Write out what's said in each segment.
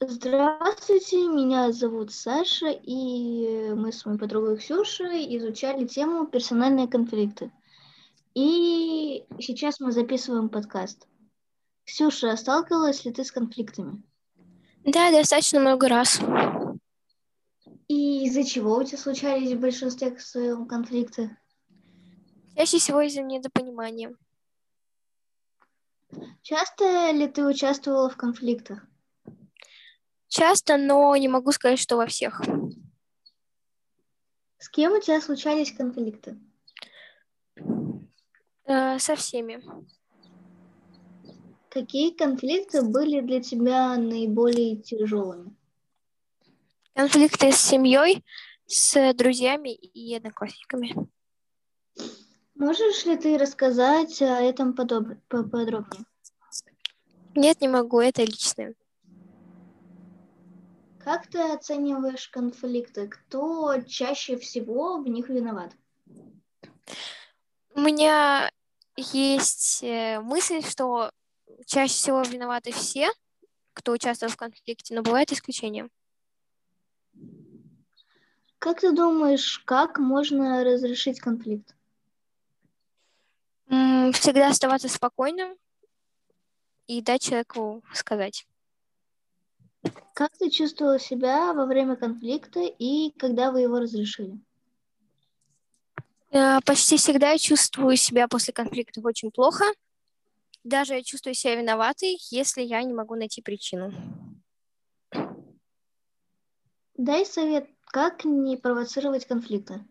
Здравствуйте, меня зовут Саша, и мы с моей подругой Ксюшей изучали тему персональные конфликты. И сейчас мы записываем подкаст. Ксюша, сталкивалась ли ты с конфликтами? Да, достаточно много раз. И из-за чего у тебя случались в большинстве своем конфликты? Чаще всего из-за недопонимания. Часто ли ты участвовала в конфликтах? Часто, но не могу сказать, что во всех. С кем у тебя случались конфликты? Э, со всеми. Какие конфликты были для тебя наиболее тяжелыми? Конфликты с семьей, с друзьями и одноклассниками. Можешь ли ты рассказать о этом подоб... поподробнее? Нет, не могу, это личное. Как ты оцениваешь конфликты? Кто чаще всего в них виноват? У меня есть э, мысль, что чаще всего виноваты все, кто участвовал в конфликте, но бывает исключения. Как ты думаешь, как можно разрешить конфликт? Всегда оставаться спокойным и дать человеку сказать. Как ты чувствовала себя во время конфликта и когда вы его разрешили? Э, почти всегда я чувствую себя после конфликтов очень плохо. Даже я чувствую себя виноватой, если я не могу найти причину. Дай совет, как не провоцировать конфликты.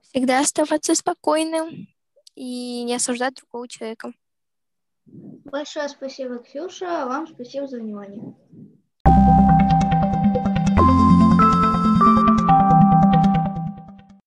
Всегда оставаться спокойным и не осуждать другого человека. Большое спасибо, Ксюша. Вам спасибо за внимание.